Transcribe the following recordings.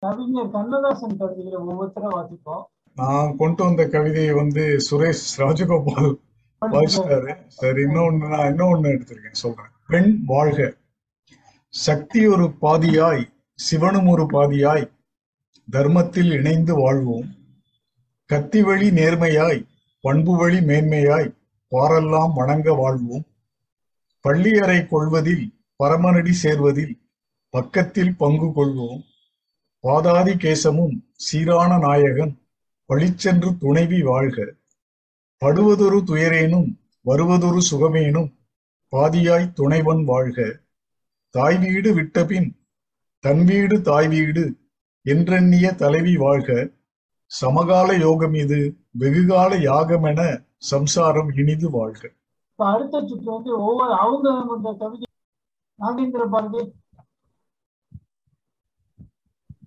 கவிஞர் கண்ணதாசன் கவிதைகளை ஒவ்வொருத்தரும் வாசிப்போம். நான் கொண்டு வந்த கவிதையை வந்து சுரேஷ் ராஜகோபால் வாசிட்டாரு சரி இன்னொன்னு நான் இன்னொன்னு எடுத்திருக்கேன் சொல்றேன். பெண் வாழ்க. சக்தி ஒரு பாதியாய் சிவனும் ஒரு பாதியாய் தர்மத்தில் இணைந்து வாழ்வோம். கத்தி வழி நேர்மையாய் பண்பு வழி மேன்மையாய் பாரெல்லாம் வணங்க வாழ்வோம். பள்ளியறை கொள்வதில் பரமனடி சேர்வதில் பக்கத்தில் பங்கு கொள்வோம். பாதாதி கேசமும் சீரான நாயகன் பழிச்சென்று துணைவி வாழ்க. படுவதொரு துயரேனும் வருவதொரு சுகமேனும் பாதியாய் துணைவன் வாழ்க. தாய் வீடு விட்டபின் தன் வீடு தாய் வீடு என்றெண்ணிய தலைவி வாழ்க. சமகால யோகம் இது வெகுகால யாகமென சம்சாரம் இனிது வாழ்க. அடுத்த சுற்று வந்து ஒவ்வொரு அவங்க கவிதை நாகேந்திர பாரதி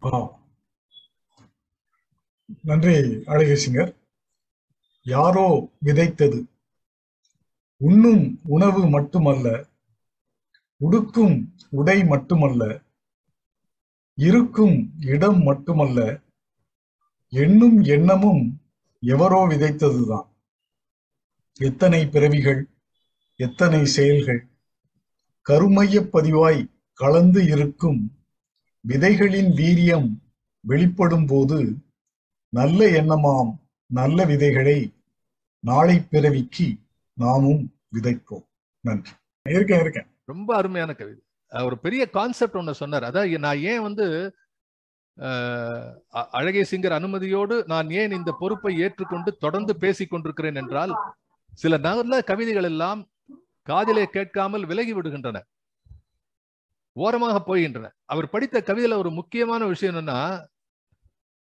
ஆ. நன்றி அழகேசிங்கர் யாரோ விதைத்தது. உண்ணும் உணவு மட்டுமல்ல உடுக்கும் உடை மட்டுமல்ல இருக்கும் இடம் மட்டுமல்ல எண்ணும் எண்ணமும் எவரோ விதைத்ததுதான். எத்தனை பிறவிகள் எத்தனை செயல்கள் கருமையப் பதிவாய் கலந்து இருக்கும் விதைகளின் வீரியம் வெளிப்படும் போது நல்ல எண்ணமாம் நல்ல விதைகளை நாளை பிறவிக்கு நாமும் விதைப்போம். நன்றி. இருக்கேன் இருக்கேன். ரொம்ப அருமையான கவிதை. ஒரு பெரிய கான்செப்ட் ஒண்ணு சொன்னார். அதான் நான் ஏன் வந்து அஹ், அ- அழகே சிங்கர் அனுமதியோடு நான் ஏன் இந்த பொறுப்பை ஏற்றுக்கொண்டு தொடர்ந்து பேசிக் கொண்டிருக்கிறேன் என்றால் சில நல்ல கவிதைகள் எல்லாம் காதிலே கேட்காமல் விலகி விடுகின்றன. ஓரமாக போகின்றன. அவர் படித்த கவிதையில ஒரு முக்கியமான விஷயம் என்னன்னா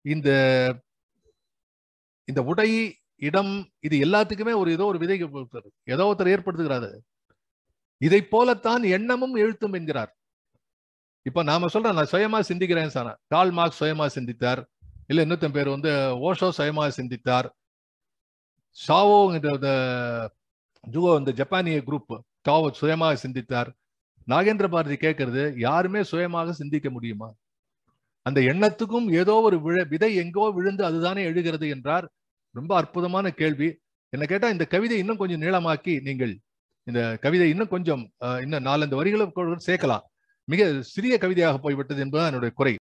இந்த இந்த உடை இடம் இது எல்லாத்துக்குமே ஒரு ஏதோ ஒரு விதை கொடுக்கிறது. ஏதோ ஒருத்தர் ஏற்படுத்துகிறாரு. இதை போலத்தான் எண்ணமும் எழுத்தும் என்கிறார். இப்ப நாம சொல்றோம் நான் சுயமா சிந்திக்கிறேன் சார் கால் மார்க் சுயமா சிந்தித்தார் இல்ல இன்னொருத்தன் பேர் வந்து ஓஷோ சுயமா சிந்தித்தார் ஷாவோ இந்த ஜுவோ இந்த ஜப்பானிய குரூப் டாவோ சுயமாக சிந்தித்தார் நாகேந்திர பாரதி கேட்கறது யாருமே சுயமாக சிந்திக்க முடியுமா? அந்த எண்ணத்துக்கும் ஏதோ ஒரு விழ விதை எங்கோ விழுந்து அதுதானே எழுகிறது என்றார். ரொம்ப அற்புதமான கேள்வி. என்ன கேட்டா இந்த கவிதை இன்னும் கொஞ்சம் நீளமாக்கி நீங்கள் இந்த கவிதை இன்னும் கொஞ்சம் அஹ், இன்னும் நாலந்து வரிகளும் சேர்க்கலாம். மிக சிறிய கவிதையாக போய்விட்டது என்பதுதான் என்னுடைய குறை.